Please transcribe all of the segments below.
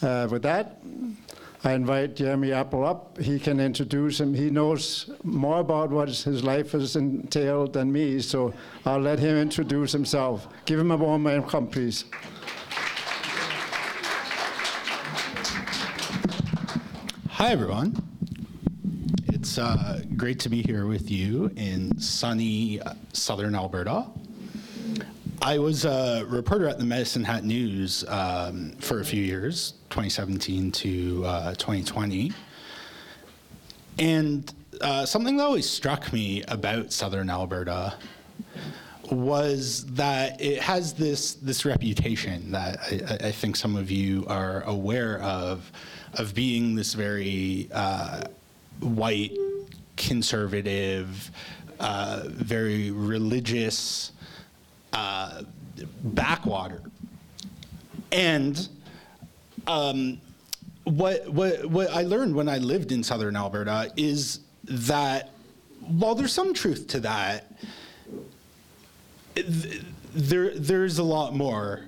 Uh, With that, I invite Jeremy Appel up. He can introduce him. He knows more about what his life has entailed than me, so I'll let him introduce himself. Give him a warm welcome, please. Hi, everyone. It's uh, great to be here with you in sunny uh, southern Alberta. I was a reporter at the Medicine Hat News um, for a few years, 2017 to uh, 2020. And uh, something that always struck me about southern Alberta was that it has this this reputation that I, I think some of you are aware of, of being this very uh, white, conservative, uh, very religious uh, backwater, and. Um, what, what, what I learned when I lived in southern Alberta is that while there's some truth to that, there there's a lot more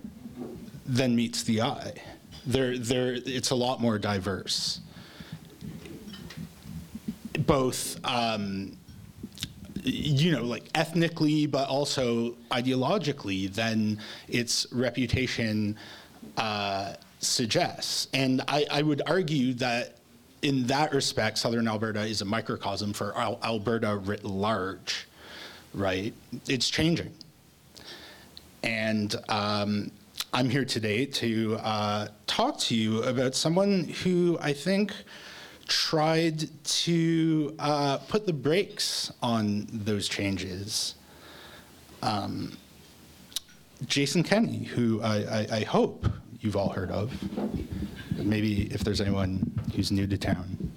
than meets the eye. There there it's a lot more diverse. Both um, you know, like ethnically, but also ideologically, than its reputation uh, suggests. And I, I would argue that in that respect, Southern Alberta is a microcosm for Al- Alberta writ large, right? It's changing. And um, I'm here today to uh, talk to you about someone who I think tried to uh, put the brakes on those changes. Um, Jason Kenney, who I, I, I, hope you've all heard of. Maybe if there's anyone who's new to town,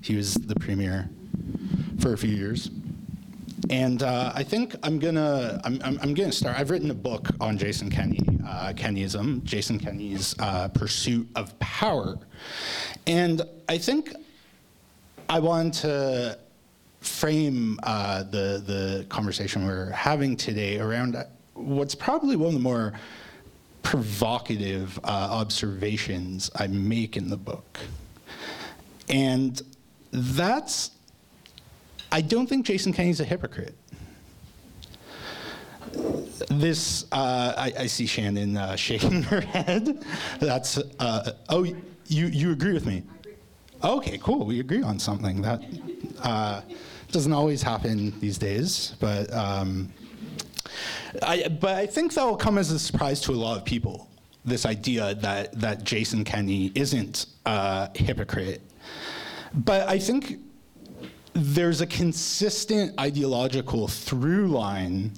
he was the premier for a few years. And uh, I think I'm gonna I'm, I'm, I'm, gonna start. I've written a book on Jason Kenney, uh, Kenneyism, Jason Kenney's uh, pursuit of power, and I think I want to frame uh, the the conversation we're having today around what's probably one of the more provocative uh, observations I make in the book, and that's I don't think Jason Kenney's a hypocrite. This, uh, I, I, see Shannon uh, shaking her head. That's, uh, oh, you, you agree with me? Okay, cool. We agree on something. That uh, doesn't always happen these days, but um, I, but I think that will come as a surprise to a lot of people. This idea that that Jason Kenney isn't a hypocrite, but I think there's a consistent ideological through line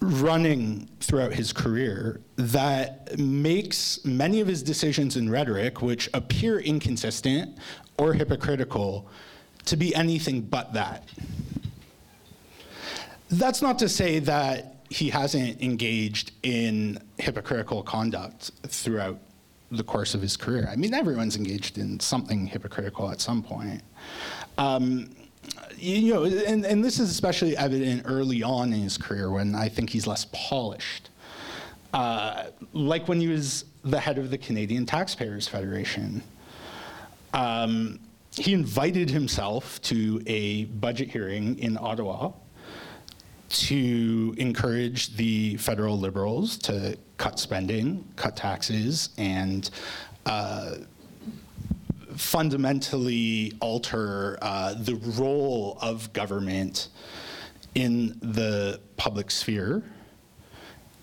running throughout his career that makes many of his decisions and rhetoric, which appear inconsistent or hypocritical, to be anything but that. That's not to say that he hasn't engaged in hypocritical conduct throughout the course of his career. I mean, everyone's engaged in something hypocritical at some point. Um, you know, and, and this is especially evident early on in his career when I think he's less polished. Uh, like when he was the head of the Canadian Taxpayers Federation. Um, he invited himself to a budget hearing in Ottawa to encourage the federal liberals to cut spending, cut taxes, and uh, fundamentally alter uh, the role of government in the public sphere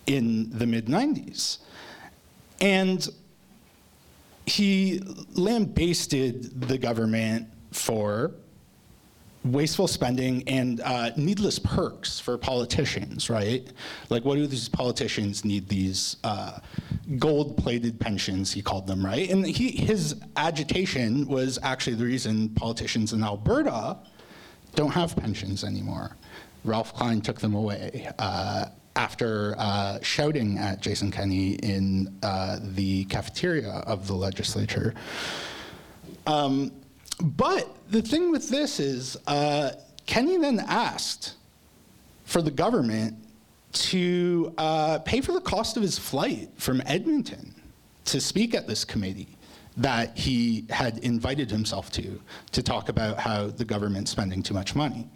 in the mid 90s. And he lambasted the government for wasteful spending and uh, needless perks for politicians, right? Like, what do these politicians need these uh, gold-plated pensions? He called them, right? And he, his agitation was actually the reason politicians in Alberta don't have pensions anymore. Ralph Klein took them away. Uh, after uh, shouting at Jason Kenney in uh, the cafeteria of the legislature. Um, but the thing with this is, uh, Kenney then asked for the government to uh, pay for the cost of his flight from Edmonton to speak at this committee. that he had invited himself to to talk about how the government's spending too much money.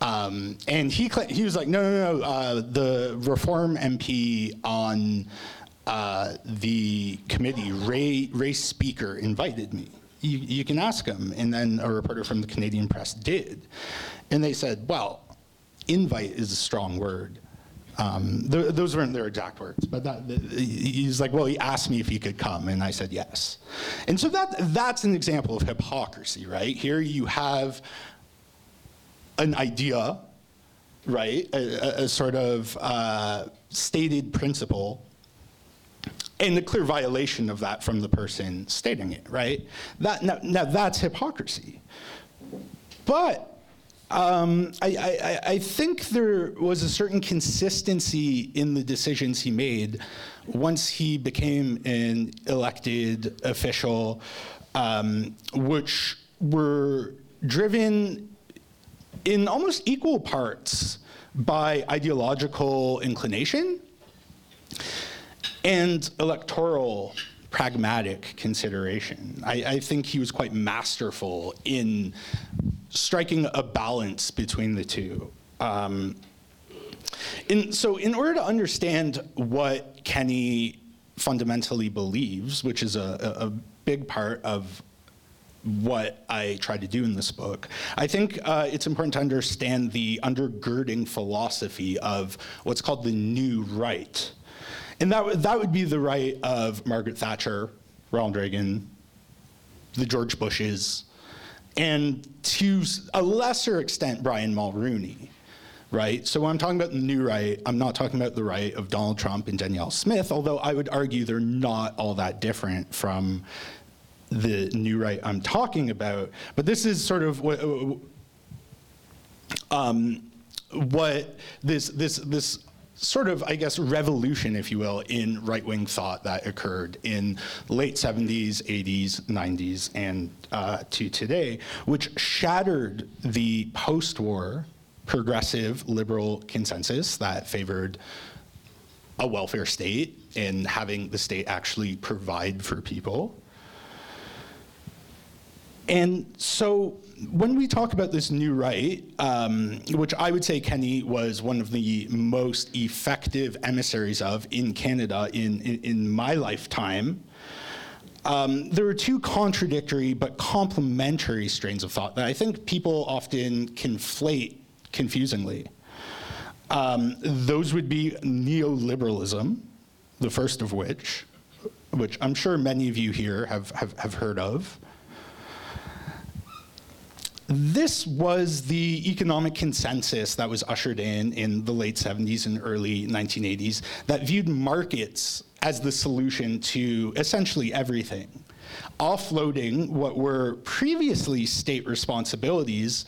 Um, and he he was like, no, no, no. Uh, the reform MP on uh, the committee, Ray Ray Speaker, invited me. You, you can ask him. And then a reporter from the Canadian Press did, and they said, well, invite is a strong word. Um, th- those weren't their exact words, but that, th- he's like, well, he asked me if he could come, and I said yes. And so that that's an example of hypocrisy, right? Here you have an idea, right? A, a- a sort of uh, stated principle, and the clear violation of that from the person stating it, right? That, now, now that's hypocrisy. But um, I, I, I think there was a certain consistency in the decisions he made once he became an elected official, um, which were driven in almost equal parts by ideological inclination and electoral pragmatic consideration. I, I think he was quite masterful in striking a balance between the two. Um, so, in order to understand what Kenney fundamentally believes, which is a, a, a big part of what I try to do in this book. I think uh, it's important to understand the undergirding philosophy of what's called the new right. And that, would- that would be the right of Margaret Thatcher, Ronald Reagan, the George Bushes, and to a lesser extent, Brian Mulroney. Right? So when I'm talking about the new right, I'm not talking about the right of Donald Trump and Danielle Smith, although I would argue they're not all that different from the new right I'm talking about. But this is sort of what, um, what this this this sort of I guess revolution, if you will, in right wing thought that occurred in late 70s, 80s, 90s, and uh, to today, which shattered the post-war progressive liberal consensus that favored a welfare state and having the state actually provide for people. And so when we talk about this new right, um, which I would say Kenney was one of the most effective emissaries of in Canada in, in, in my lifetime, um, there are two contradictory but complementary strains of thought that I think people often conflate confusingly. Um, those would be neoliberalism, the first of which, which I'm sure many of you here have, have, have heard of. This was the economic consensus that was ushered in in the late 70s and early 1980s that viewed markets as the solution to essentially everything, offloading what were previously state responsibilities,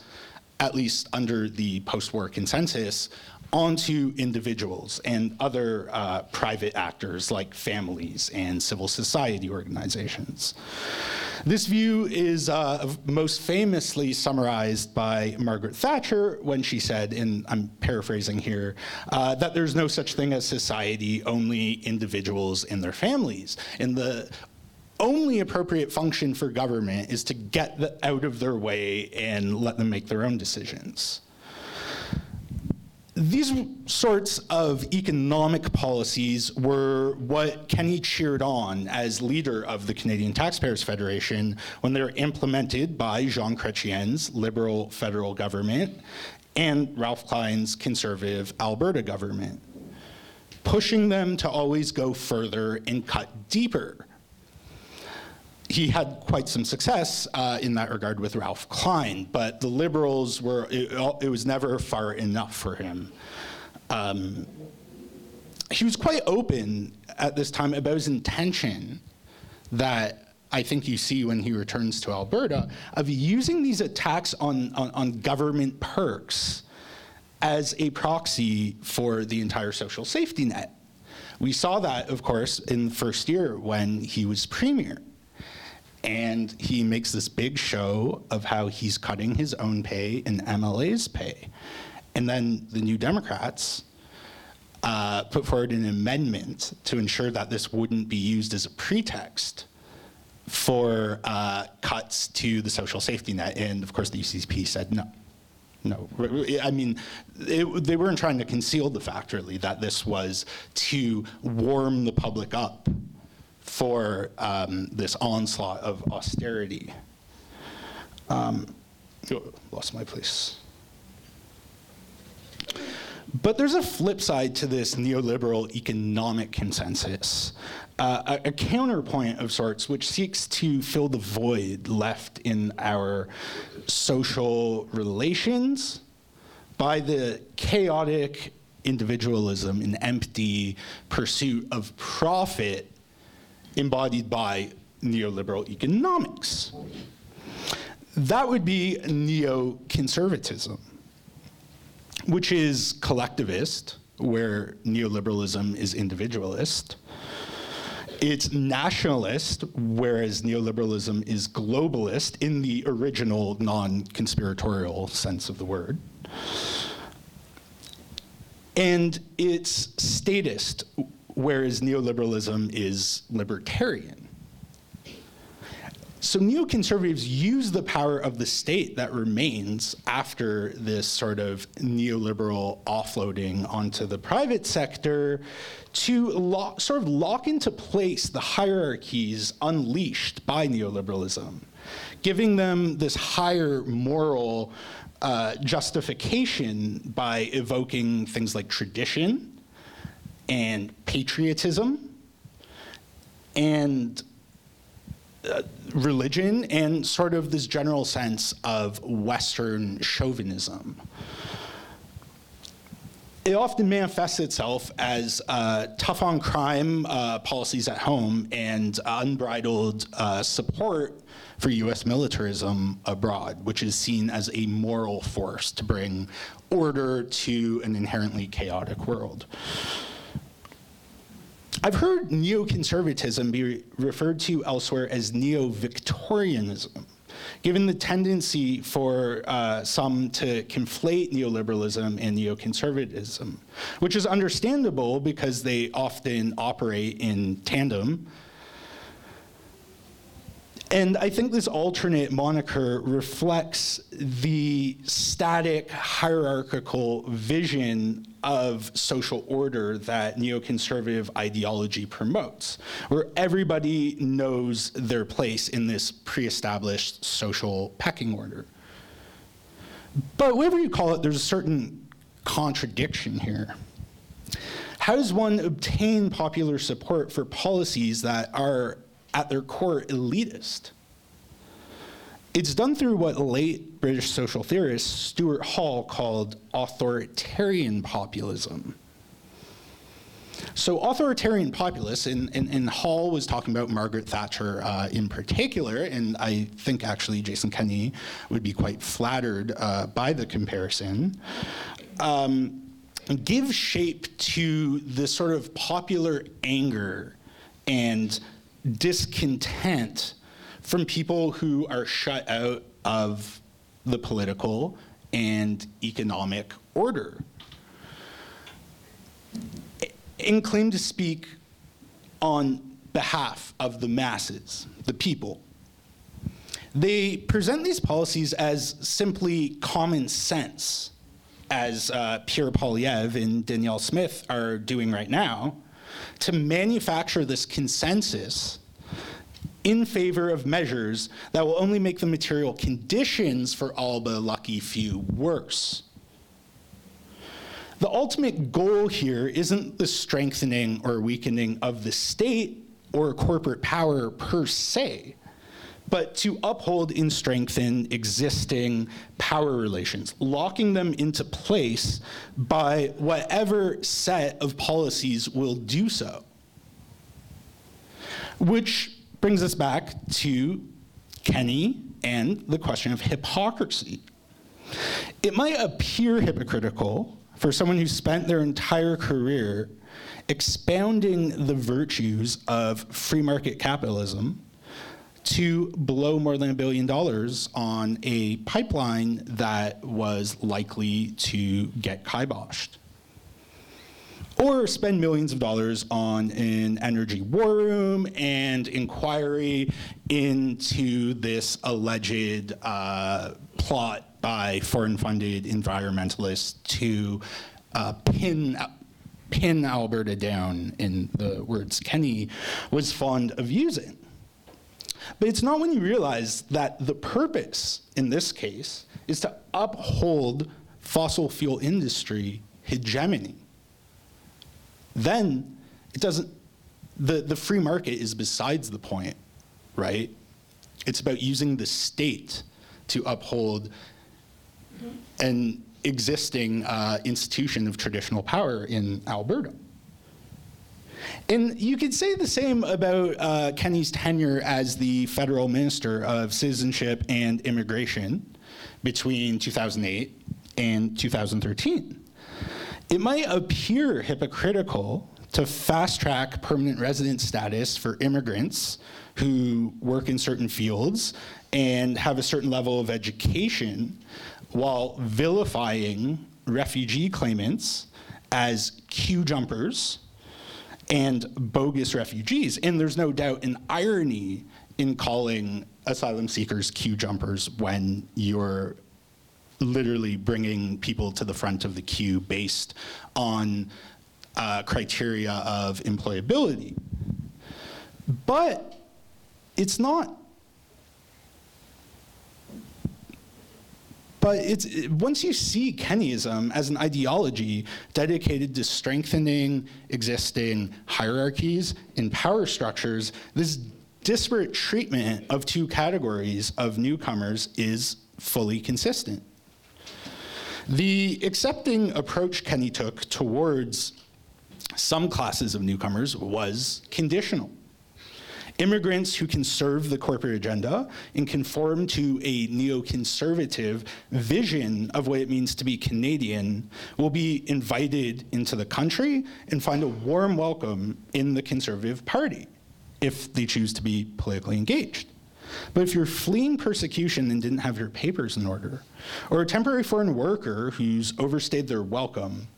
at least under the post war consensus, onto individuals and other uh, private actors like families and civil society organizations. This view is uh, most famously summarized by Margaret Thatcher when she said, and I'm paraphrasing here, uh, that there's no such thing as society, only individuals and their families. And the only appropriate function for government is to get the, out of their way and let them make their own decisions. These sorts of economic policies were what Kenney cheered on as leader of the Canadian Taxpayers Federation when they were implemented by Jean Chrétien's Liberal federal government and Ralph Klein's conservative Alberta government, pushing them to always go further and cut deeper he had quite some success uh, in that regard with Ralph Klein, but the liberals were, it, it was never far enough for him. Um, he was quite open at this time about his intention that I think you see when he returns to Alberta of using these attacks on, on, on government perks as a proxy for the entire social safety net. We saw that, of course, in the first year when he was premier and he makes this big show of how he's cutting his own pay and MLA's pay. And then the New Democrats uh, put forward an amendment to ensure that this wouldn't be used as a pretext for uh, cuts to the social safety net. And of course, the UCP said no. No, I mean, it, they weren't trying to conceal the fact, really, that this was to warm the public up for um, this onslaught of austerity. Um, oh, lost my place. But there's a flip side to this neoliberal economic consensus, uh, a, a, counterpoint of sorts which seeks to fill the void left in our social relations by the chaotic individualism and empty pursuit of profit embodied by neoliberal economics. That would be neoconservatism which is collectivist, where neoliberalism is individualist. It's nationalist, whereas neoliberalism is globalist in the original non conspiratorial sense of the word. And it's statist, whereas neoliberalism is libertarian. So neoconservatives use the power of the state that remains after this sort of neoliberal offloading onto the private sector to sort of lock into place the hierarchies unleashed by neoliberalism, giving them this higher moral uh, justification by evoking things like tradition and patriotism and uh, religion and sort of this general sense of Western chauvinism. It often manifests itself as uh, tough on crime uh, policies at home and unbridled uh, support for US militarism abroad, which is seen as a moral force to bring order to an inherently chaotic world. I've heard neoconservatism be referred to elsewhere as neo-Victorianism, given the tendency for uh, some to conflate neoliberalism and neoconservatism, which is understandable because they often operate in tandem. And I think this alternate moniker reflects the static hierarchical vision of social order that neoconservative ideology promotes, where everybody knows their place in this pre established social pecking order. But whatever you call it, there's a certain contradiction here. How does one obtain popular support for policies that are at their core elitist? It's done through what late British social theorist Stuart Hall called authoritarian populism. So authoritarian populists, and, and, and, Hall was talking about Margaret Thatcher uh, in particular, and I think actually Jason Kenney would be quite flattered uh, by the comparison, um, give shape to this sort of popular anger and discontent from people who are shut out of the political and economic order and claim to speak on behalf of the masses, the people. They present these policies as simply common sense, as uh, Pierre Poilievre and Danielle Smith are doing right now, to manufacture this consensus in favor of measures that will only make the material conditions for all the lucky few worse. The ultimate goal here isn't the strengthening or weakening of the state or corporate power per se, but to uphold and strengthen existing power relations, locking them into place by whatever set of policies will do so. Which brings us back to Kenney and the question of hypocrisy. It might appear hypocritical for someone who spent their entire career expounding the virtues of free market capitalism to blow more than a billion dollars on a pipeline that was likely to get kiboshed. Or spend millions of dollars on an energy war room and inquiry into this alleged uh, plot by foreign-funded environmentalists to uh, pin pin Alberta down in the words Kenney was fond of using. But it's not when you realize that the purpose in this case is to uphold fossil fuel industry hegemony. Then it doesn't, the, the free market is besides the point, right? It's about using the state to uphold an existing uh, institution of traditional power in Alberta. And you could say the same about uh, Kenney's tenure as the federal minister of citizenship and immigration between 2008 and 2013. It might appear hypocritical to fast track permanent resident status for immigrants who work in certain fields and have a certain level of education while vilifying refugee claimants as queue jumpers and bogus refugees. And there's no doubt an irony in calling asylum seekers queue jumpers when you're literally bringing people to the front of the queue based on uh, criteria of employability. But it's not But it's, once you see Kenneyism as an ideology dedicated to strengthening existing hierarchies and power structures, this disparate treatment of two categories of newcomers is fully consistent. The accepting approach Kenney took towards some classes of newcomers was conditional. Immigrants who can serve the corporate agenda and conform to a neoconservative vision of what it means to be Canadian will be invited into the country and find a warm welcome in the Conservative Party if they choose to be politically engaged. But if you're fleeing persecution and didn't have your papers in order, or a temporary foreign worker who's overstayed their welcome,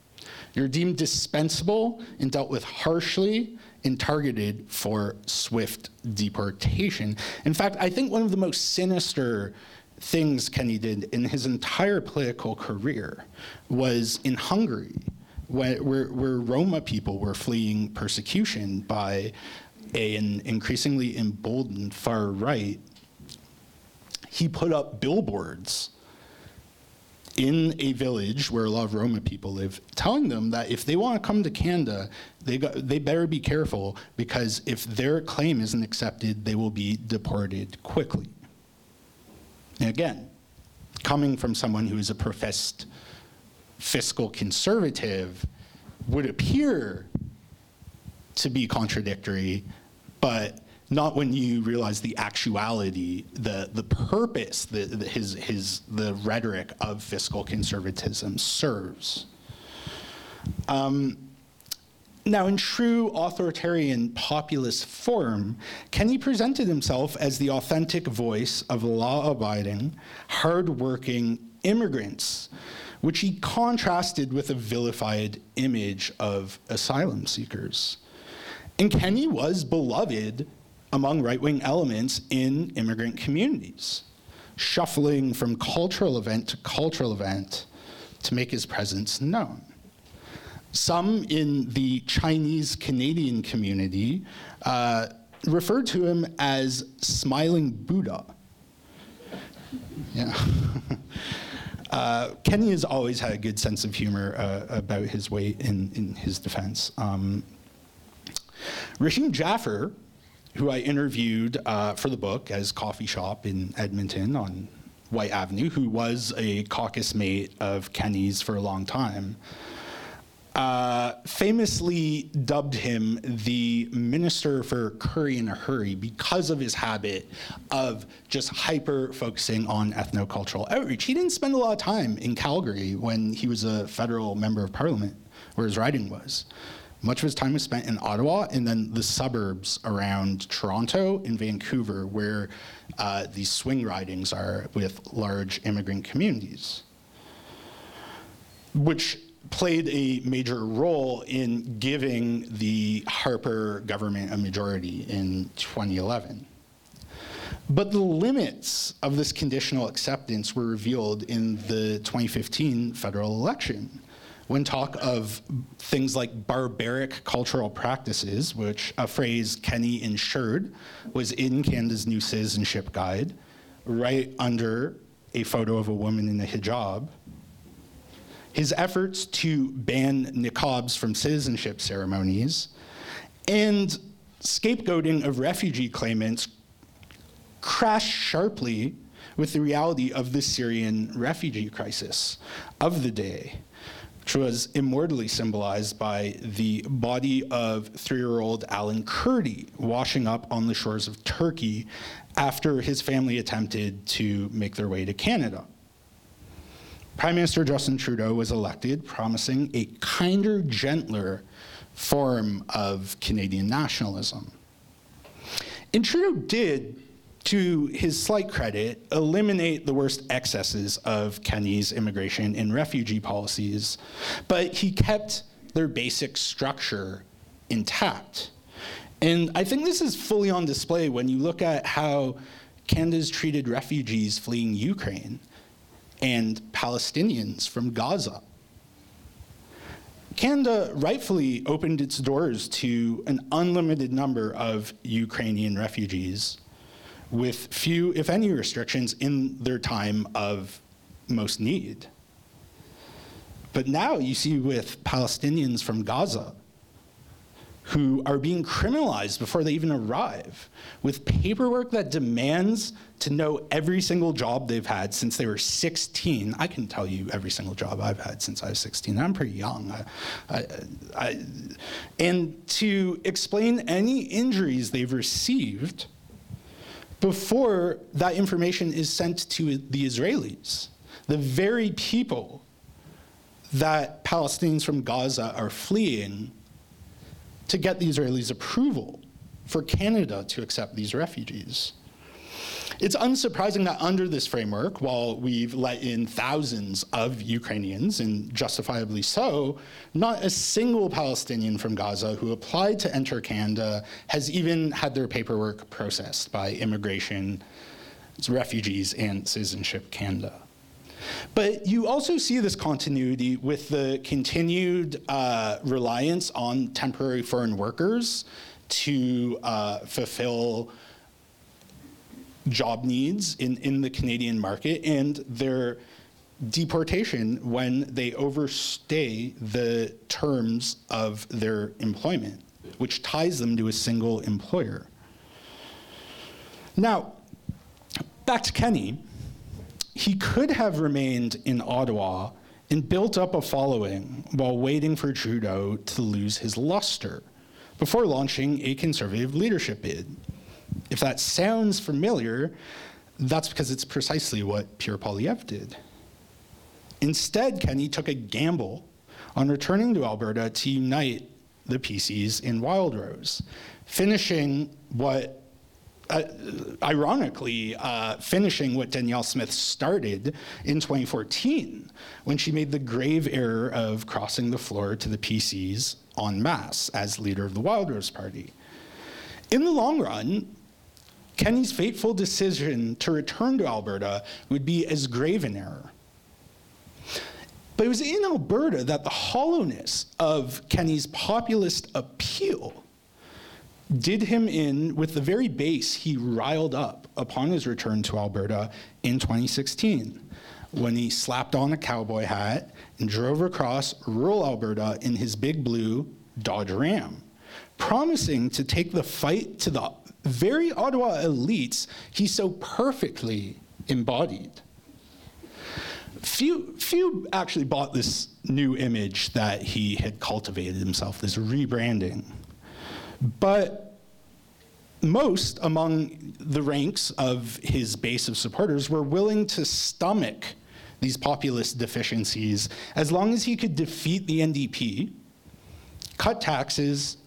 you're deemed dispensable and dealt with harshly and targeted for swift deportation. In fact, I think one of the most sinister things Kenney did in his entire political career was in Hungary, where, where, where Roma people were fleeing persecution by an increasingly emboldened far right. He put up billboards in a village where a lot of Roma people live, telling them that if they want to come to Canada, they, got, they better be careful because if their claim isn't accepted, they will be deported quickly. And again, coming from someone who is a professed fiscal conservative would appear to be contradictory, but not when you realize the actuality, the, the purpose that his, his, the rhetoric of fiscal conservatism serves. Um, now, in true authoritarian populist form, Kenney presented himself as the authentic voice of law abiding, hard-working immigrants, which he contrasted with a vilified image of asylum seekers. And Kenney was beloved among right-wing elements in immigrant communities, shuffling from cultural event to cultural event to make his presence known. Some in the Chinese Canadian community uh, referred to him as smiling Buddha. Yeah. uh, Kenney has always had a good sense of humor uh, about his weight in, in his defense. Um, Rahim Jaffer who I interviewed uh, for the book as coffee shop in Edmonton on Whyte Avenue, who was a caucus mate of Kenney's for a long time, uh, famously dubbed him the minister for curry in a hurry because of his habit of just hyper focusing on ethnocultural outreach. He didn't spend a lot of time in Calgary when he was a federal member of parliament, where his riding was. Much of his time was spent in Ottawa and then the suburbs around Toronto and Vancouver, where uh, these swing ridings are with large immigrant communities. Which played a major role in giving the Harper government a majority in 2011. But the limits of this conditional acceptance were revealed in the 2015 federal election when talk of things like barbaric cultural practices, which a phrase Kenney ensured was in Canada's new citizenship guide, right under a photo of a woman in a hijab. His efforts to ban niqabs from citizenship ceremonies and scapegoating of refugee claimants crashed sharply with the reality of the Syrian refugee crisis of the day which was immortally symbolized by the body of three year old Alan Kurdi washing up on the shores of Turkey after his family attempted to make their way to Canada. Prime Minister Justin Trudeau was elected, promising a kinder, gentler form of Canadian nationalism. And Trudeau did to his slight credit, eliminate the worst excesses of Kenney's immigration and refugee policies, but he kept their basic structure intact. And I think this is fully on display when you look at how Canada's treated refugees fleeing Ukraine and Palestinians from Gaza. Canada rightfully opened its doors to an unlimited number of Ukrainian refugees with few, if any, restrictions in their time of most need. But now you see with Palestinians from Gaza who are being criminalized before they even arrive with paperwork that demands to know every single job they've had since they were 16. I can tell you every single job I've had since I was 16. I'm pretty young. I, I, I, and to explain any injuries they've received before that information is sent to the Israelis, the very people that Palestinians from Gaza are fleeing to get the Israelis' approval for Canada to accept these refugees. It's unsurprising that under this framework, while we've let in thousands of Ukrainians, and justifiably so, not a single Palestinian from Gaza who applied to enter Canada has even had their paperwork processed by immigration, refugees, and Citizenship Canada. But you also see this continuity with the continued uh, reliance on temporary foreign workers to uh, fulfill job needs in, in the Canadian market and their deportation when they overstay the terms of their employment, which ties them to a single employer. Now, back to Kenney. He could have remained in Ottawa and built up a following while waiting for Trudeau to lose his luster before launching a conservative leadership bid. If that sounds familiar, that's because it's precisely what Pierre Poilievre did. Instead, Kenney took a gamble on returning to Alberta to unite the PCs in Wildrose, finishing what, uh, ironically, uh, finishing what Danielle Smith started in 2014 when she made the grave error of crossing the floor to the PCs en masse as leader of the Wildrose Party. In the long run, Kenney's fateful decision to return to Alberta would be as grave an error. But it was in Alberta that the hollowness of Kenney's populist appeal did him in with the very base he riled up upon his return to Alberta in 2016 when he slapped on a cowboy hat and drove across rural Alberta in his big blue Dodge Ram, promising to take the fight to the very Ottawa elites he so perfectly embodied. Few, few actually bought this new image that he had cultivated himself, this rebranding. But most among the ranks of his base of supporters were willing to stomach these populist deficiencies as long as he could defeat the NDP, cut taxes,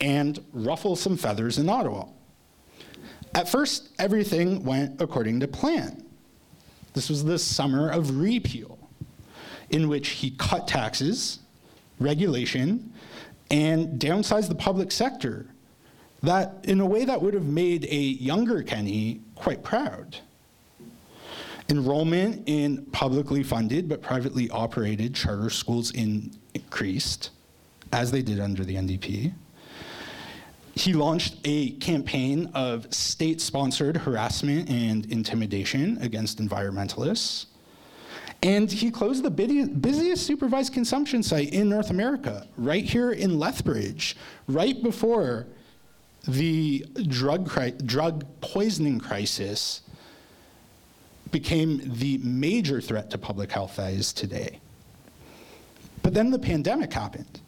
and ruffle some feathers in Ottawa. At first, everything went according to plan. This was the summer of repeal. in which he cut taxes, regulation, and downsized the public sector that in a way that would have made a younger Kenney quite proud. Enrollment in publicly funded but privately operated charter schools increased, as they did under the NDP. He launched a campaign of state sponsored harassment and intimidation against environmentalists. And he closed the busiest supervised consumption site in North America, right here in Lethbridge, right before the drug, drug poisoning crisis became the major threat to public health that is today. But then the pandemic happened.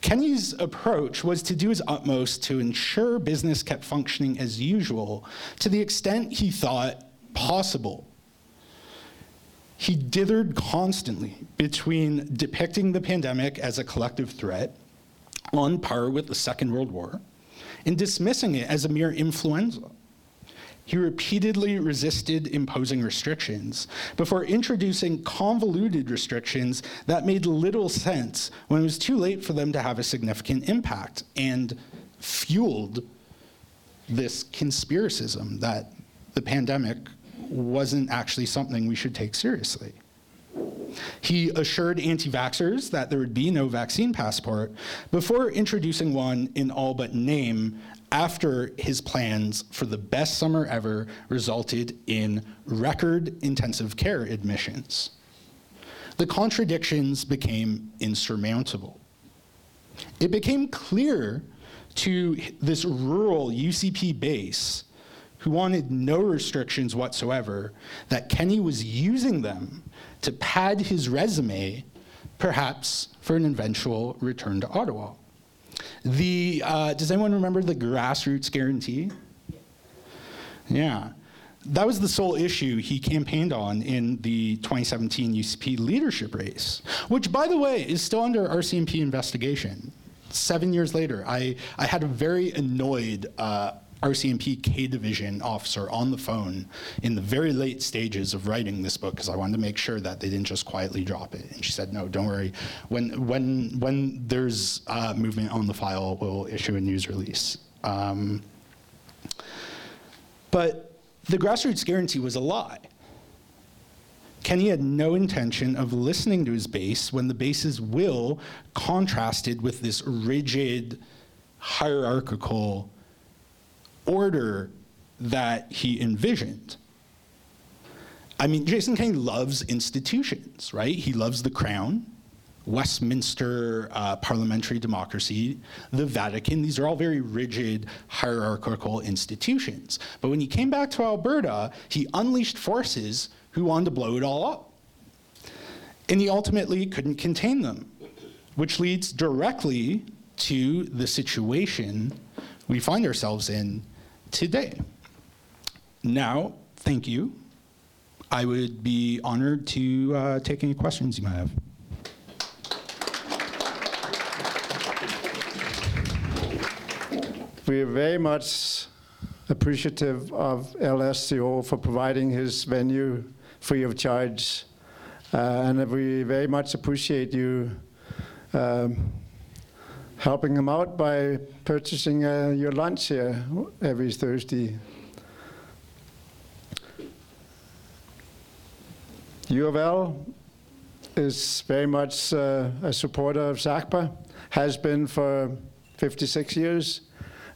Kenney's approach was to do his utmost to ensure business kept functioning as usual to the extent he thought possible. He dithered constantly between depicting the pandemic as a collective threat, on par with the Second World War, and dismissing it as a mere influenza. He repeatedly resisted imposing restrictions before introducing convoluted restrictions that made little sense when it was too late for them to have a significant impact and fueled this conspiracism that the pandemic wasn't actually something we should take seriously. He assured anti vaxxers that there would be no vaccine passport before introducing one in all but name after his plans for the best summer ever resulted in record intensive care admissions. The contradictions became insurmountable. It became clear to this rural UCP base who wanted no restrictions whatsoever that Kenney was using them to pad his resume, perhaps for an eventual return to Ottawa. The, uh, does anyone remember the grassroots guarantee? Yeah. That was the sole issue he campaigned on in the 2017 UCP leadership race, which, by the way, is still under RCMP investigation. Seven years later, I, I had a very annoyed uh, RCMP K Division officer on the phone in the very late stages of writing this book because I wanted to make sure that they didn't just quietly drop it. And she said, "No, don't worry. When when when there's uh, movement on the file, we'll issue a news release." Um, but the grassroots guarantee was a lie. Kenney had no intention of listening to his base when the base's will contrasted with this rigid, hierarchical order that he envisioned. I mean, Jason Kenney loves institutions, right? He loves the crown, Westminster uh, parliamentary democracy, the Vatican. These are all very rigid, hierarchical institutions. But when he came back to Alberta, he unleashed forces who wanted to blow it all up. And he ultimately couldn't contain them, which leads directly to the situation we find ourselves in today. Now, thank you. I would be honored to uh, take any questions you might have. We are very much appreciative of LSCO for providing his venue free of charge. Uh, and we very much appreciate you um, helping them out by purchasing uh, your lunch here every Thursday. U of L is very much uh, a supporter of SACPA, has been for 56 years,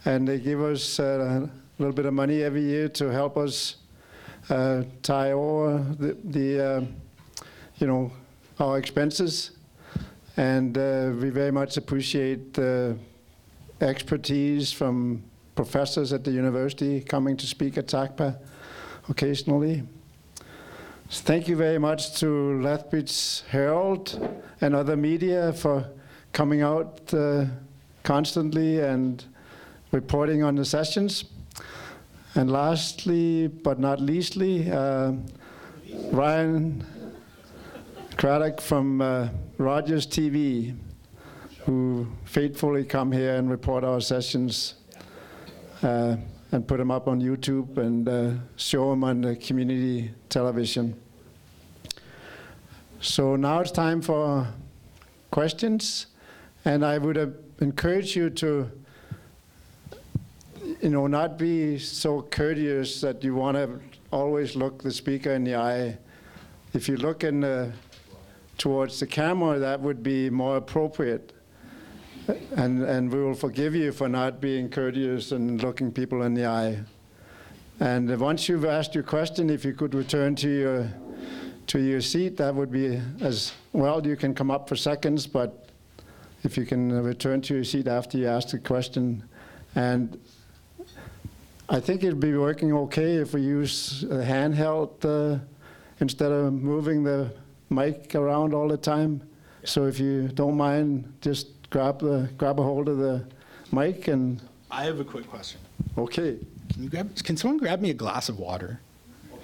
and they give us uh, a little bit of money every year to help us uh, tie over the, the uh, you know, our expenses. And uh, we very much appreciate the expertise from professors at the university coming to speak at SACPA occasionally. So thank you very much to Lethbridge Herald and other media for coming out uh, constantly and reporting on the sessions. And lastly, but not leastly, uh, Ryan Craddock from uh, Rogers TV, who faithfully come here and report our sessions uh, and put them up on YouTube and uh, show them on the community television. So now it's time for questions, and I would uh, encourage you to, you know, not be so courteous that you want to always look the speaker in the eye. If you look in the, towards the camera, that would be more appropriate. And, and we will forgive you for not being courteous and looking people in the eye. And once you've asked your question, if you could return to your, to your seat, that would be as well. You can come up for seconds, but if you can return to your seat after you ask the question. And I think it'd be working okay if we use a handheld uh, instead of moving the mic around all the time. So if you don't mind, just grab the grab a hold of the mic and I have a quick question. okay. Can, you grab, can someone grab me a glass of water?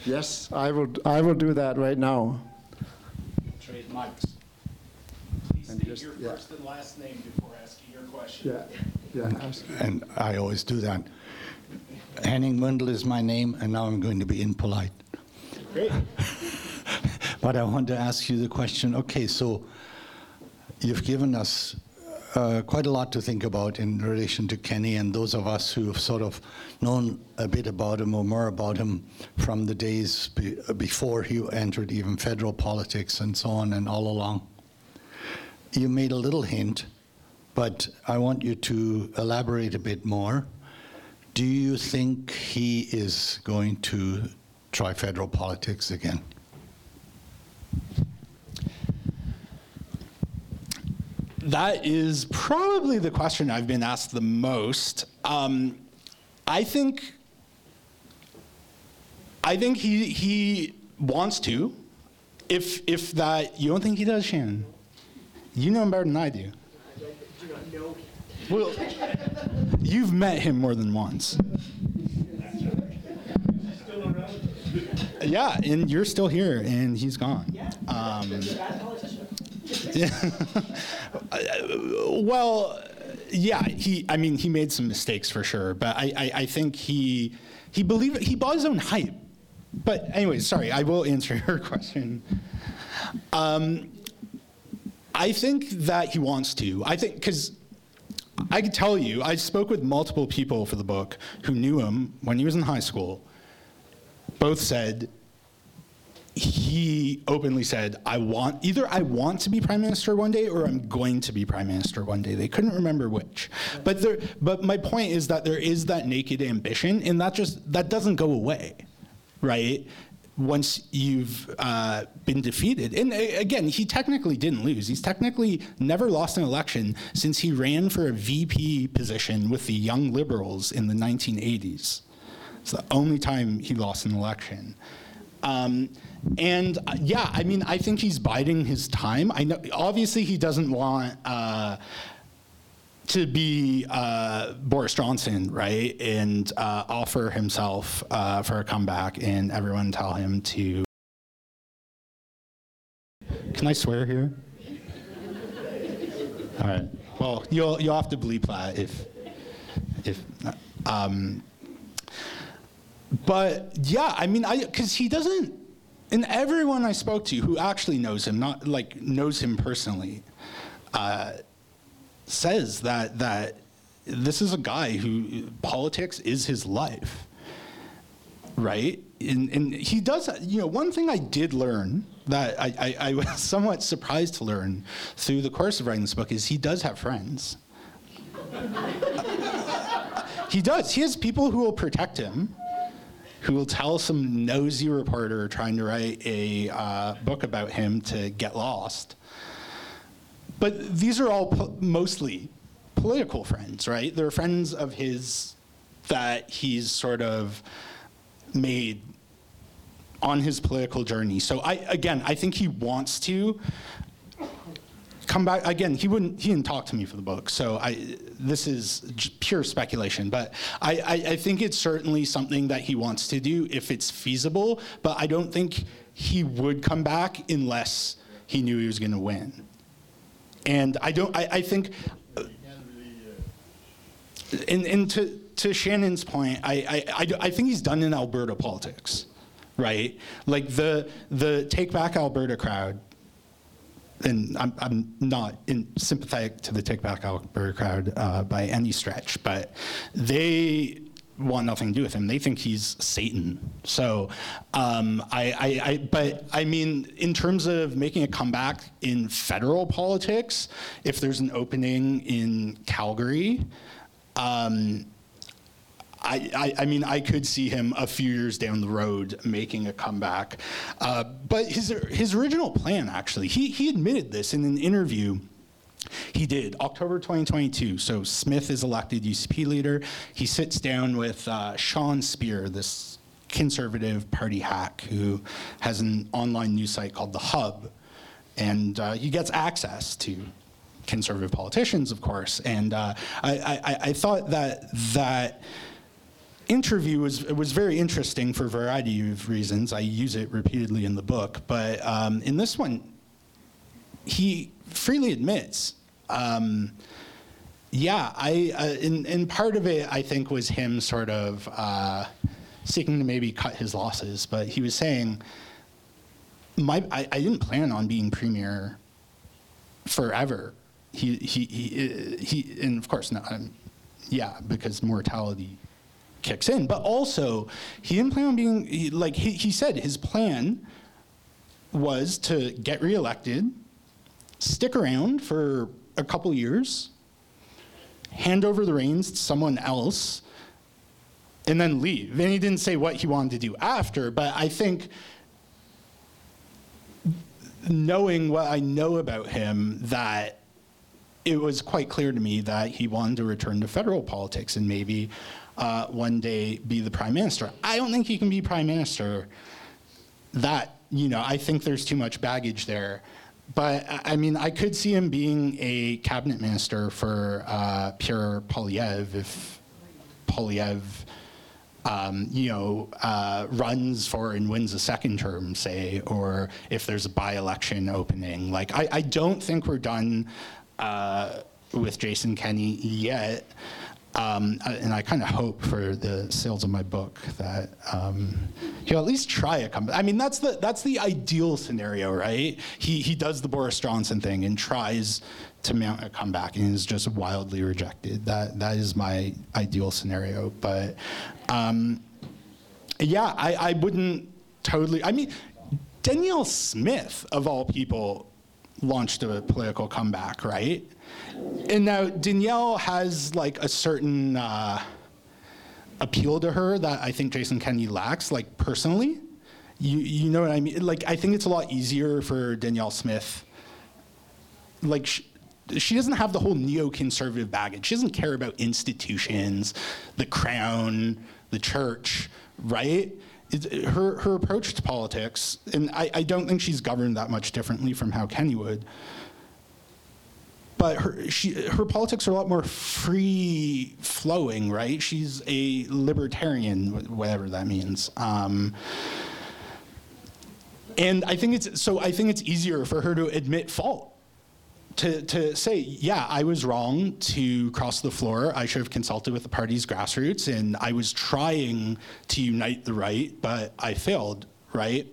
Yes, I will. I will do that right now. Trade mics. Please And state just- your yeah. first and last name before asking your question. Yeah. Yeah. And I always do that. Henning Mundel is my name, and now I'm going to be impolite. Great. But I want to ask you the question okay, so you've given us uh, quite a lot to think about in relation to Kenney, and those of us who have sort of known a bit about him or more about him from the days be- before he entered even federal politics and so on and all along. You made a little hint, but I want you to elaborate a bit more. Do you think he is going to try federal politics again? That is probably the question I've been asked the most. Um, I think. I think he he wants to. If if that you don't think he does, Shannon. You know him better than I do. Well, you've met him more than once. Yeah, and you're still here, and he's gone. Um, well, yeah, he. I mean, he made some mistakes for sure, but I, I, I think he, he believed he bought his own hype. But anyway, sorry, I will answer your question. Um, I think that he wants to. I think because I can tell you, I spoke with multiple people for the book who knew him when he was in high school. Both said he openly said, I want, either I want to be prime minister one day or I'm going to be prime minister one day. They couldn't remember which. But there, but my point is that there is that naked ambition and that just, that doesn't go away, right? Once you've uh, been defeated. And uh, again, he technically didn't lose. He's technically never lost an election since he ran for a VP position with the Young Liberals in the 1980s. It's the only time he lost an election. Um, and uh, yeah, I mean, I think he's biding his time. I know, obviously, he doesn't want uh, to be uh, Boris Johnson, right, and uh, offer himself uh, for a comeback, and everyone tell him to. Can I swear here? All right. Well, you'll you'll have to bleep that if if. Um, but yeah, I mean, I because he doesn't, and everyone I spoke to who actually knows him, not like knows him personally, uh, says that that this is a guy who politics is his life, right? And, and he does, you know, one thing I did learn that I, I, I was somewhat surprised to learn through the course of writing this book is he does have friends. he does. He has people who will protect him who will tell some nosy reporter trying to write a uh, book about him to get lost. But these are all po- mostly political friends, right? They're friends of his that he's sort of made on his political journey. So I again, I think he wants to come back again. He wouldn't. He didn't talk to me for the book, so I. This is pure speculation, but I, I, I think it's certainly something that he wants to do if it's feasible. But I don't think he would come back unless he knew he was going to win. And I don't. I, I think. uh, And, and to, to Shannon's point, I, I, I, I think he's done in Alberta politics, right? Like the the Take Back Alberta crowd and I'm, I'm not in sympathetic to the Take Back Alberta crowd uh, by any stretch, but they want nothing to do with him. They think he's Satan. So, um, I, I, I, but I mean, in terms of making a comeback in federal politics, if there's an opening in Calgary, um, I, I, I mean, I could see him a few years down the road making a comeback. Uh, but his, his original plan, actually, he, he admitted this in an interview he did, October 2022. So Smith is elected UCP leader. He sits down with uh, Sean Speer, this conservative party hack who has an online news site called The Hub. And uh, he gets access to conservative politicians, of course. And uh, I, I, I thought that that interview was was very interesting for a variety of reasons. I use it repeatedly in the book, but um, in this one, he freely admits, um, yeah, I uh, and, and part of it I think was him sort of uh, seeking to maybe cut his losses, but he was saying, my I, I didn't plan on being premier forever. He he he, he and of course not. Um, yeah, because mortality kicks in, but also he didn't plan on being like he, he said his plan was to get reelected stick around for a couple years, hand over the reins to someone else, and then leave. And he didn't say what he wanted to do after, but I think knowing what I know about him, that it was quite clear to me that he wanted to return to federal politics and maybe uh, one day be the prime minister. I don't think he can be prime minister. That, you know, I think there's too much baggage there. But I I mean, I could see him being a cabinet minister for uh, Pierre Poilievre if Poilievre, um, you know, uh, runs for and wins a second term, say, or if there's a by-election opening. Like, I, I don't think we're done uh, with Jason Kenney yet. Um, and I kind of hope for the sales of my book that um, he'll at least try a comeback. I mean, that's the that's the ideal scenario, right? He he does the Boris Johnson thing and tries to mount a comeback and is just wildly rejected. That that is my ideal scenario. But um, yeah, I, I wouldn't totally. I mean, Danielle Smith of all people launched a political comeback, right? And now Danielle has like a certain uh, appeal to her that I think Jason Kenney lacks, like personally. You, you know what I mean? Like, I think it's a lot easier for Danielle Smith. Like, sh- she doesn't have the whole neoconservative baggage. She doesn't care about institutions, the crown, the church, right? Her, her approach to politics, and I, I don't think she's governed that much differently from how Kenney would but her she her politics are a lot more free flowing, right? She's a libertarian, whatever that means. Um, and I think it's so. I think it's easier for her to admit fault. To, to say, yeah, I was wrong to cross the floor. I should have consulted with the party's grassroots, and I was trying to unite the right, but I failed, right?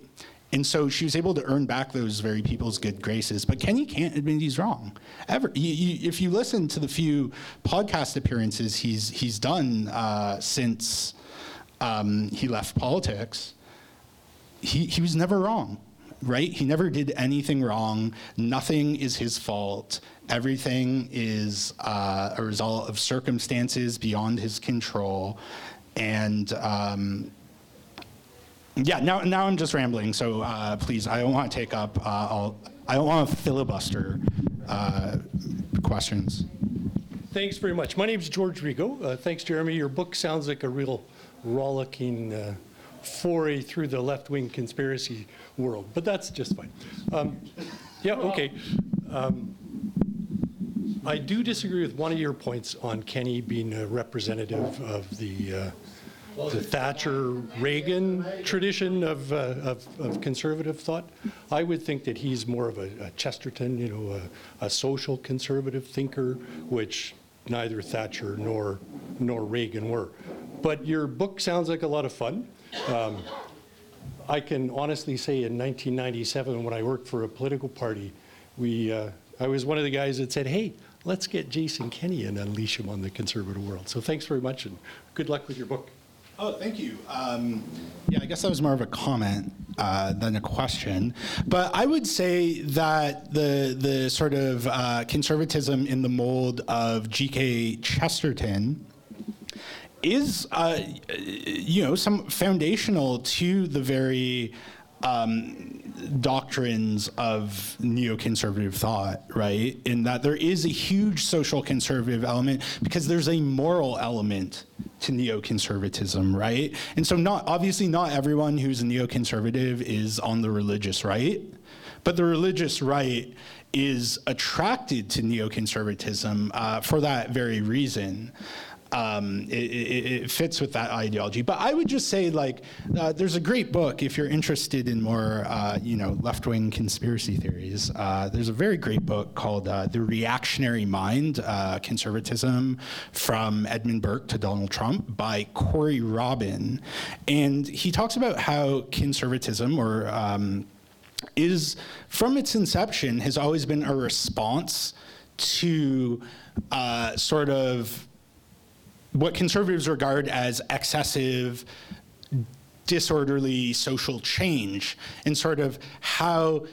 And so she was able to earn back those very people's good graces. But Kenney can't admit he's wrong ever. You, you, if you listen to the few podcast appearances he's he's done uh, since um, he left politics, he he was never wrong, right? He never did anything wrong. Nothing is his fault. Everything is uh, a result of circumstances beyond his control, and. Um, yeah, now, now I'm just rambling, so uh, please, I don't want to take up, uh, all, I don't want to filibuster uh, questions. Thanks very much. My name is George Rigo. Uh, thanks, Jeremy. Your book sounds like a real rollicking uh, foray through the left-wing conspiracy world, but that's just fine. Um, yeah, okay. Um, I do disagree with one of your points on Kenney being a representative of the uh, the Thatcher Reagan tradition of, uh, of, of conservative thought. I would think that he's more of a, a Chesterton, you know, a, a social conservative thinker, which neither Thatcher nor nor Reagan were. But your book sounds like a lot of fun. Um, I can honestly say in 1997, when I worked for a political party, we, uh, I was one of the guys that said, hey, let's get Jason Kenney and unleash him on the conservative world. So thanks very much and good luck with your book. Oh, thank you. Um, yeah, I guess that was more of a comment uh, than a question. But I would say that the the sort of uh, conservatism in the mold of G.K. Chesterton is, uh, you know, some foundational to the very um, doctrines of neoconservative thought, right? In that there is a huge social conservative element because there's a moral element to neoconservatism, right? And so, not obviously, not everyone who's a neoconservative is on the religious right, but the religious right is attracted to neoconservatism uh, for that very reason um, it, it, it, fits with that ideology. But I would just say, like, uh, there's a great book if you're interested in more, uh, you know, left-wing conspiracy theories. Uh, there's a very great book called uh, "The Reactionary Mind: uh, Conservatism from Edmund Burke to Donald Trump" by Corey Robin, and he talks about how conservatism or um, is, from its inception, has always been a response to uh, sort of what conservatives regard as excessive, disorderly social change, and sort of how.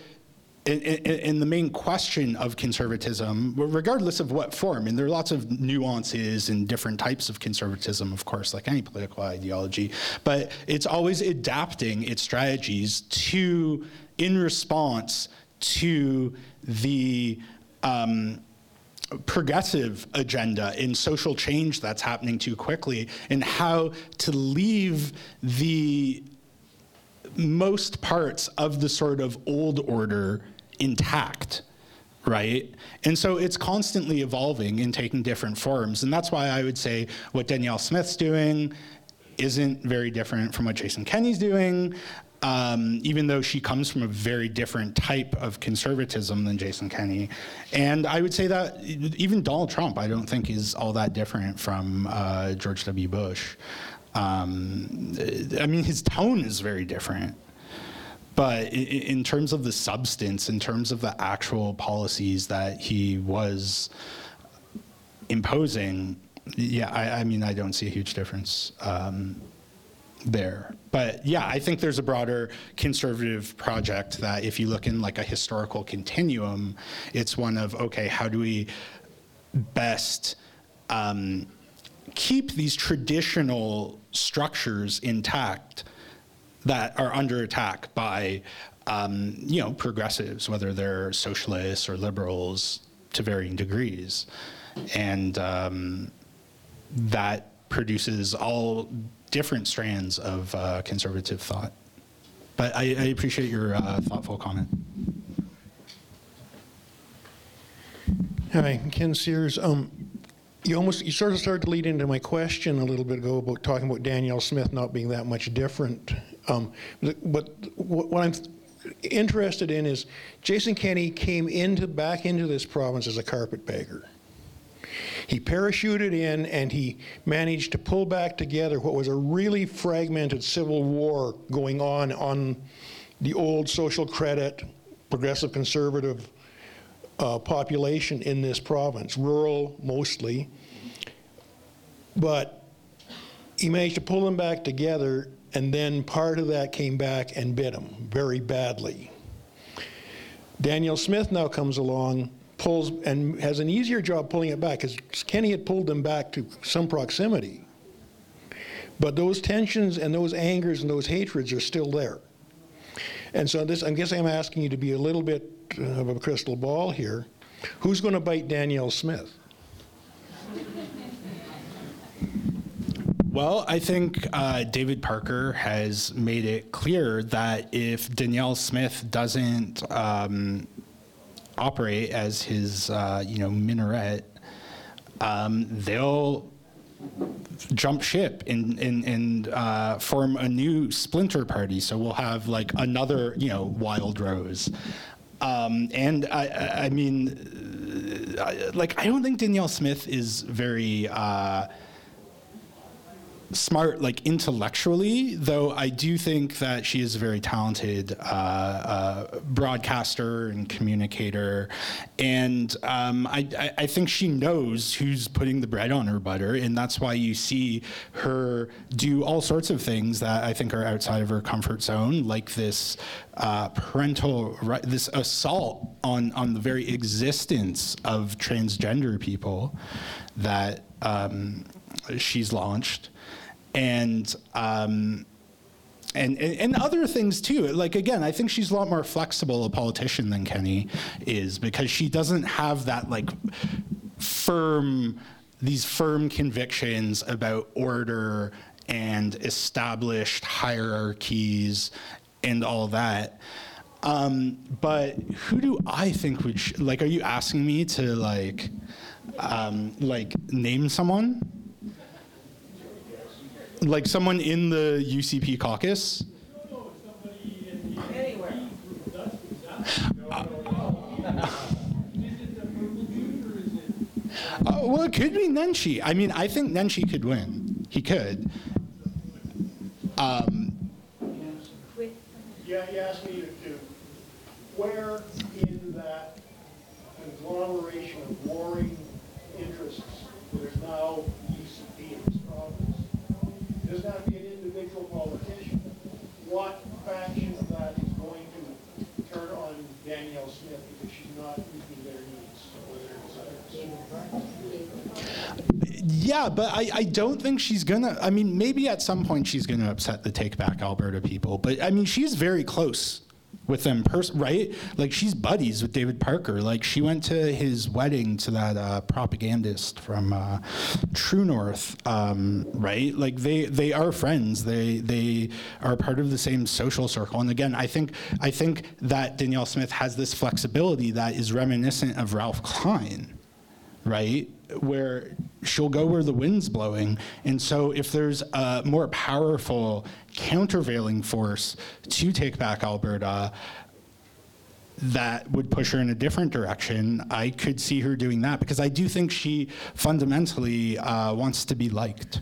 In, the main question of conservatism, regardless of what form, and there are lots of nuances and different types of conservatism, of course, like any political ideology, but it's always adapting its strategies to, in response to the um, progressive agenda in social change that's happening too quickly and how to leave the most parts of the sort of old order intact right? And so it's constantly evolving and taking different forms. And that's why I would say what Danielle Smith's doing isn't very different from what Jason Kenney's doing um, even though she comes from a very different type of conservatism than Jason Kenney. And I would say that even Donald Trump, I don't think, is all that different from uh, George W. Bush. Um, I mean, his tone is very different. But in terms of the substance, in terms of the actual policies that he was imposing, yeah, I, I mean, I don't see a huge difference. Um, there. But yeah, I think there's a broader conservative project that if you look in like a historical continuum, it's one of, okay, how do we best um, keep these traditional structures intact that are under attack by um, you know progressives, whether they're socialists or liberals to varying degrees, and um, that produces all different strands of uh, conservative thought. But I, I appreciate your uh, thoughtful comment. Hi, Ken Sears. Um, you almost you sort of started to lead into my question a little bit ago about talking about Danielle Smith not being that much different. Um, but what I'm interested in is Jason Kenney came into back into this province as a carpetbagger. He parachuted in and he managed to pull back together what was a really fragmented civil war going on on the old social credit, progressive conservative uh, population in this province, rural mostly. But he managed to pull them back together, and then part of that came back and bit him very badly. Danielle Smith now comes along pulls and has an easier job pulling it back because Kenney had pulled them back to some proximity. But those tensions and those angers and those hatreds are still there. And so this, I guess I'm asking you to be a little bit of a crystal ball here. Who's going to bite Danielle Smith? Well, I think uh, David Parker has made it clear that if Danielle Smith doesn't um, operate as his, uh, you know, minaret, um, they'll jump ship and and, and uh, form a new splinter party. So we'll have like another, you know, Wild Rose. Um, and I, I mean, uh, like I don't think Danielle Smith is very. Uh, smart like intellectually, though I do think that she is a very talented uh, uh, broadcaster and communicator, and um, I, I, think she knows who's putting the bread on her butter, and that's why you see her do all sorts of things that I think are outside of her comfort zone, like this uh, parental ri- this assault on on the very existence of transgender people that um, she's launched and um, and, and other things too. Like again, I think she's a lot more flexible a politician than Kenney is because she doesn't have that like firm these firm convictions about order and established hierarchies and all that. Um, but who do I think would sh- like? Are you asking me to like um, like name someone? Like someone in the UCP caucus? Uh, well, it could be Nenshi. I mean, I think Nenshi could win. He could. Um, Yeah, he asked me to, to, where in that conglomeration of warring interests, there's now UCP in this province, doesn't be an individual politician. What faction of that is going to turn on Danielle Smith because she's not meeting their needs, whether it's, uh, yeah, but I, I don't think she's gonna. I mean, maybe at some point she's gonna upset the Take Back Alberta people, but I mean, she's very close with them, right? Like she's buddies with David Parker. Like she went to his wedding to that uh, propagandist from uh, True North, um, right? Like they they are friends. They they are part of the same social circle. And again, I think I think that Danielle Smith has this flexibility that is reminiscent of Ralph Klein right? Where she'll go where the wind's blowing. And so if there's a more powerful countervailing force to take back Alberta that would push her in a different direction, I could see her doing that because I do think she fundamentally uh, wants to be liked.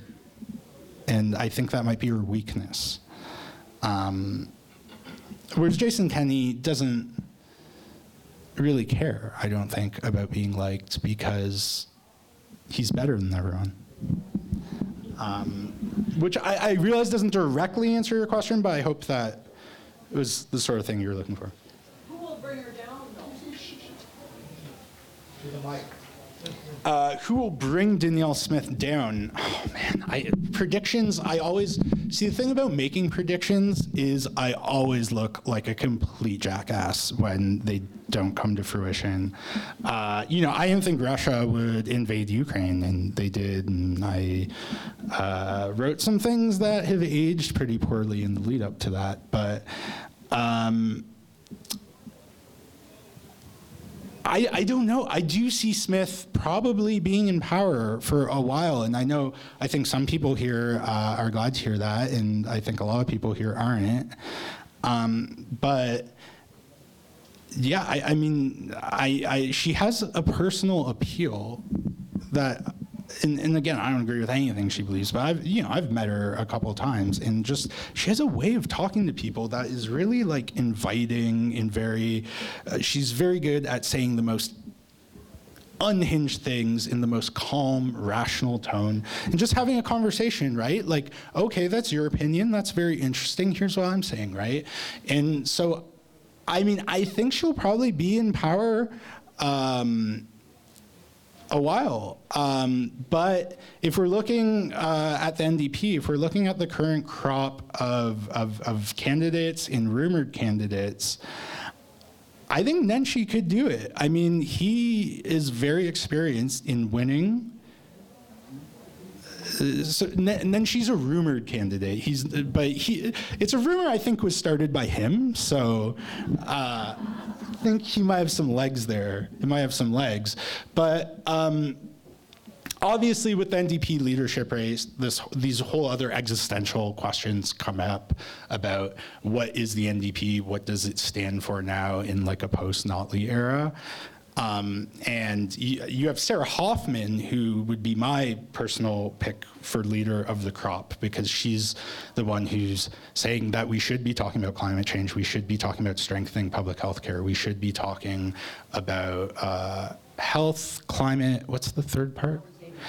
And I think that might be her weakness. Um, whereas Jason Kenney doesn't really care, I don't think, about being liked because he's better than everyone. Um, which I, I realize doesn't directly answer your question, but I hope that it was the sort of thing you're looking for. Who will bring her down, though? Uh, who will bring Danielle Smith down? Oh man, I predictions. I always see the thing about making predictions is I always look like a complete jackass when they don't come to fruition. Uh, you know, I didn't think Russia would invade Ukraine, and they did. And I uh, wrote some things that have aged pretty poorly in the lead up to that, but. Um, I, I don't know. I do see Smith probably being in power for a while, and I know I think some people here uh, are glad to hear that, and I think a lot of people here aren't. Um, but yeah, I, I mean, I, I she has a personal appeal that. And, and again, I don't agree with anything she believes, but I've you know I've met her a couple of times, and just she has a way of talking to people that is really like inviting and very. Uh, she's very good at saying the most unhinged things in the most calm, rational tone, and just having a conversation, right? Like, okay, that's your opinion. That's very interesting. Here's what I'm saying, right? And so, I mean, I think she'll probably be in power. Um, a while. Um, but if we're looking uh, at the NDP, if we're looking at the current crop of, of, of candidates and rumored candidates, I think Nenshi could do it. I mean, he is very experienced in winning. Uh, So, and then she's a rumored candidate. He's, but he, it's a rumor I think was started by him. So, uh, I think he might have some legs there. He might have some legs, but um, obviously with the NDP leadership race, this these whole other existential questions come up about what is the NDP, what does it stand for now in like a post Notley era. Um, and you, you have Sarah Hoffman, who would be my personal pick for leader of the crop because she's the one who's saying that we should be talking about climate change, we should be talking about strengthening public health care, we should be talking about uh, health, climate. What's the third part?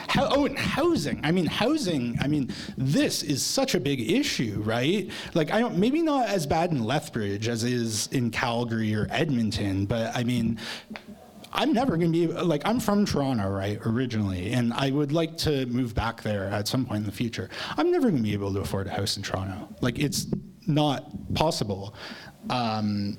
How, oh, and housing. I mean, housing. I mean, this is such a big issue, right? Like, I don't. Maybe not as bad in Lethbridge as is in Calgary or Edmonton, but I mean, I'm never going to be like I'm from Toronto, right, originally, and I would like to move back there at some point in the future. I'm never going to be able to afford a house in Toronto. Like, it's not possible. Um,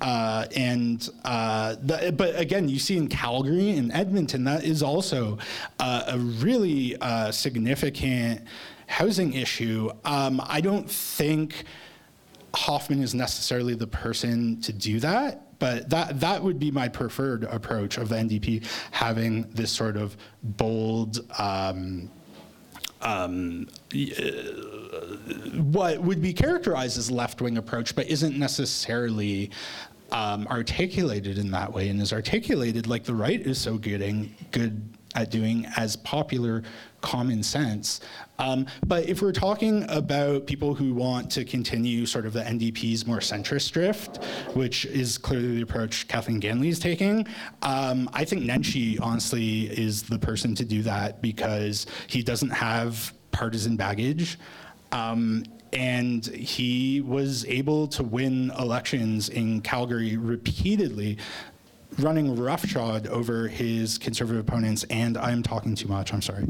uh, and uh, the, but again, you see in Calgary and Edmonton, that is also uh, a really uh, significant housing issue. Um, I don't think Hoffman is necessarily the person to do that, but that that would be my preferred approach of the NDP having this sort of bold. Um, um, what would be characterized as left-wing approach, but isn't necessarily um, articulated in that way, and is articulated like the right is so getting good at doing as popular common sense. Um, but if we're talking about people who want to continue sort of the NDP's more centrist drift, which is clearly the approach Kathleen Ganley is taking, um, I think Nenshi honestly is the person to do that because he doesn't have partisan baggage. Um, and he was able to win elections in Calgary repeatedly running roughshod over his conservative opponents, and I'm talking too much. I'm sorry.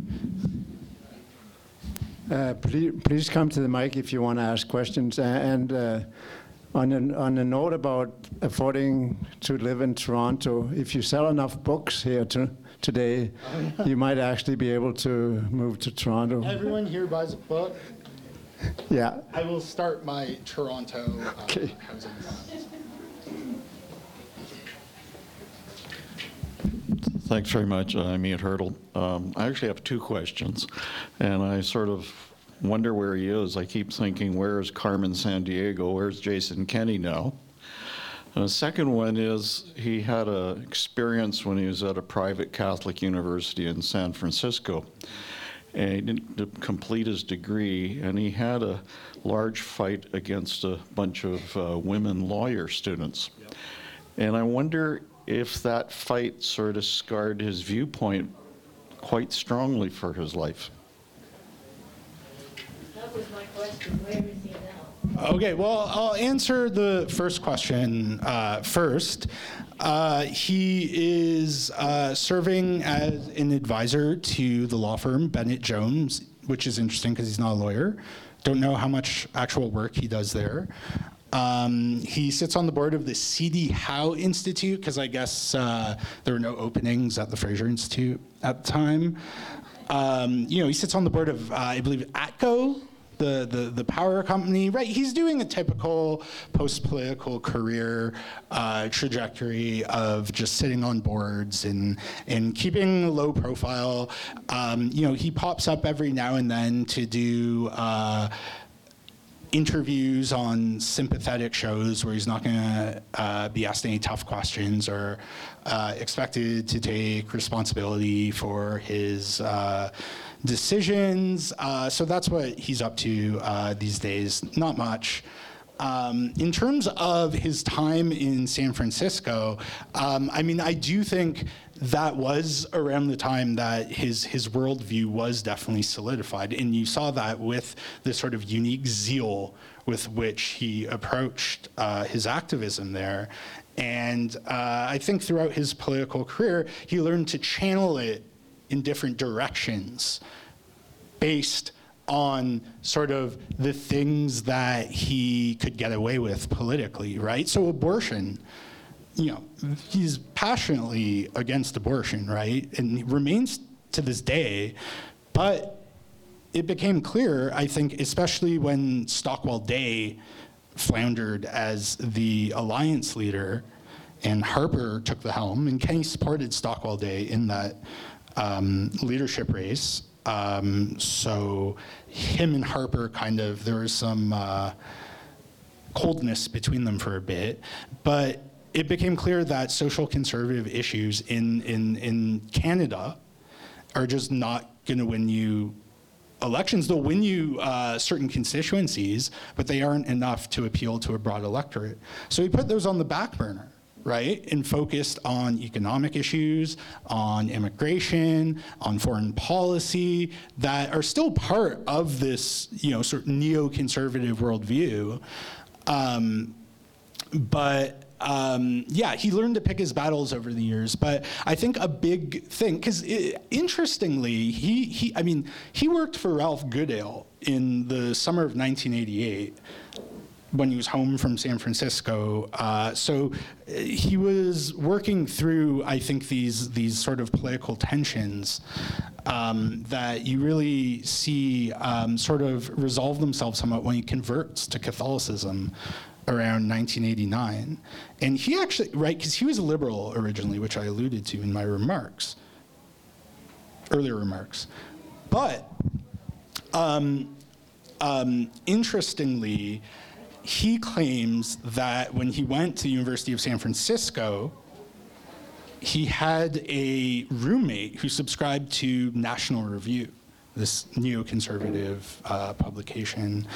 Uh, please, please come to the mic if you want to ask questions. And uh, on, a, on a note about affording to live in Toronto, if you sell enough books here to, today, you might actually be able to move to Toronto. Everyone here buys a book. Yeah. I will start my Toronto uh, Okay. housing fund. Thanks very much. I'm Ian Hurdle. Um, I actually have two questions, and I sort of wonder where he is. I keep thinking, where is Carmen San Diego? Where's Jason Kenney now? And the second one is he had an experience when he was at a private Catholic university in San Francisco. And he didn't complete his degree, and he had a large fight against a bunch of uh, women lawyer students. And I wonder if that fight sort of scarred his viewpoint quite strongly for his life. That was my question, where is he now? Okay, well, I'll answer the first question uh, first. Uh, he is uh, serving as an advisor to the law firm Bennett Jones, which is interesting because he's not a lawyer. Don't know how much actual work he does there. Um, he sits on the board of the C.D. Howe Institute because I guess uh, there were no openings at the Fraser Institute at the time. Um, you know, he sits on the board of, uh, I believe, ATCO, the, the, the power company, right? He's doing a typical post-political career uh, trajectory of just sitting on boards and, and keeping low profile. Um, you know, he pops up every now and then to do uh, interviews on sympathetic shows where he's not going to uh, be asked any tough questions or uh, expected to take responsibility for his uh, decisions. Uh, so that's what he's up to uh, these days. Not much. Um, in terms of his time in San Francisco, um, I mean, I do think that was around the time that his his worldview was definitely solidified, and you saw that with the sort of unique zeal with which he approached uh, his activism there. And uh, I think throughout his political career, he learned to channel it in different directions based on sort of the things that he could get away with politically, right? So abortion, you know, he's passionately against abortion, right? And he remains to this day, but it became clear, I think, especially when Stockwell Day floundered as the alliance leader and Harper took the helm, and Kenney supported Stockwell Day in that um, leadership race. Um, so him and Harper kind of, there was some uh, coldness between them for a bit. But it became clear that social conservative issues in, in, in Canada are just not going to win you elections. They'll win you uh, certain constituencies, but they aren't enough to appeal to a broad electorate. So he put those on the back burner, right? And focused on economic issues, on immigration, on foreign policy that are still part of this, you know, sort of neoconservative worldview. Um, but um, yeah, he learned to pick his battles over the years. But I think a big thing, because interestingly, he, he, I mean, he worked for Ralph Goodale in the summer of 1988 when he was home from San Francisco. Uh, so he was working through, I think, these these sort of political tensions um, that you really see um, sort of resolve themselves somewhat when he converts to Catholicism around 1989. And he actually, right, because he was a liberal originally, which I alluded to in my remarks, earlier remarks. But um, um, interestingly, he claims that when he went to the University of San Francisco, he had a roommate who subscribed to National Review this neoconservative uh, publication.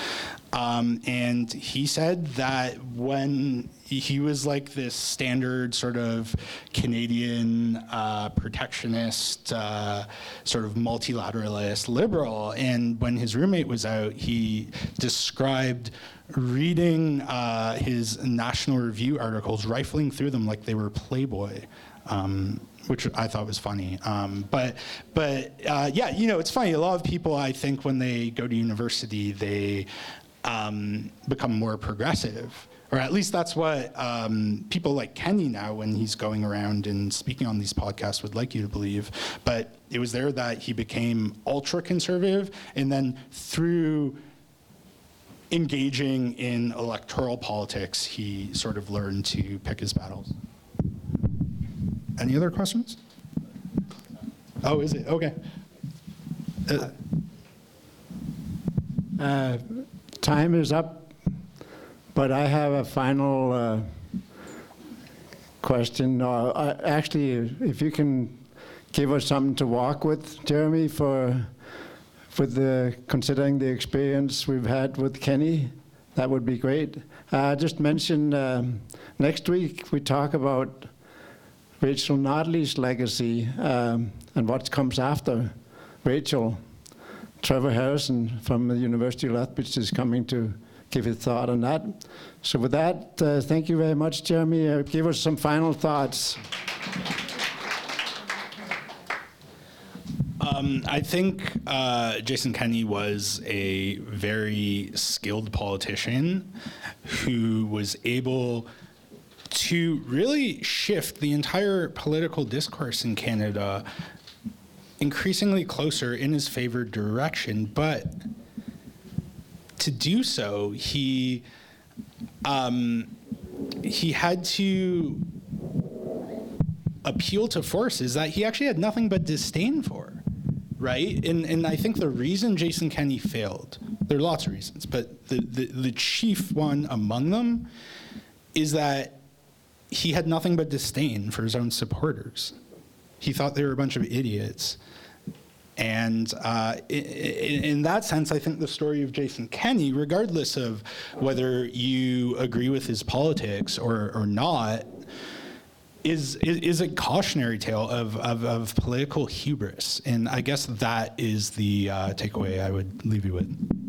Um, and he said that when he was like this standard sort of Canadian uh, protectionist, uh, sort of multilateralist liberal, and when his roommate was out, he described reading uh, his National Review articles, rifling through them like they were Playboy. Um, which I thought was funny. Um, but but uh, yeah, you know, it's funny. A lot of people, I think, when they go to university, they um, become more progressive. Or at least that's what um, people like Kenney now, when he's going around and speaking on these podcasts, would like you to believe. But it was there that he became ultra conservative, and then through engaging in electoral politics, he sort of learned to pick his battles. Any other questions? Oh, is it? Okay. Uh, Uh, Time is up, but I have a final uh, question. Uh, I- Actually, if you can give us something to walk with, Jeremy, for, with the, considering the experience we've had with Kenney, that would be great. Uh, Just mention, um, next week, we talk about Rachel Notley's legacy um, and what comes after Rachel. Trevor Harrison from the University of Lethbridge is coming to give his thought on that. So with that, uh, thank you very much, Jeremy. Uh, give us some final thoughts. Um, I think uh, Jason Kenney was a very skilled politician who was able to really shift the entire political discourse in Canada increasingly closer in his favored direction. But to do so, he um, he had to appeal to forces that he actually had nothing but disdain for, right? And and I think the reason Jason Kenney failed, there are lots of reasons, but the the, the chief one among them is that he had nothing but disdain for his own supporters. He thought they were a bunch of idiots. And uh, in, in, that sense, I think the story of Jason Kenney, regardless of whether you agree with his politics or, or not, is, is, a cautionary tale of, of, of, political hubris. And I guess that is the uh, takeaway I would leave you with.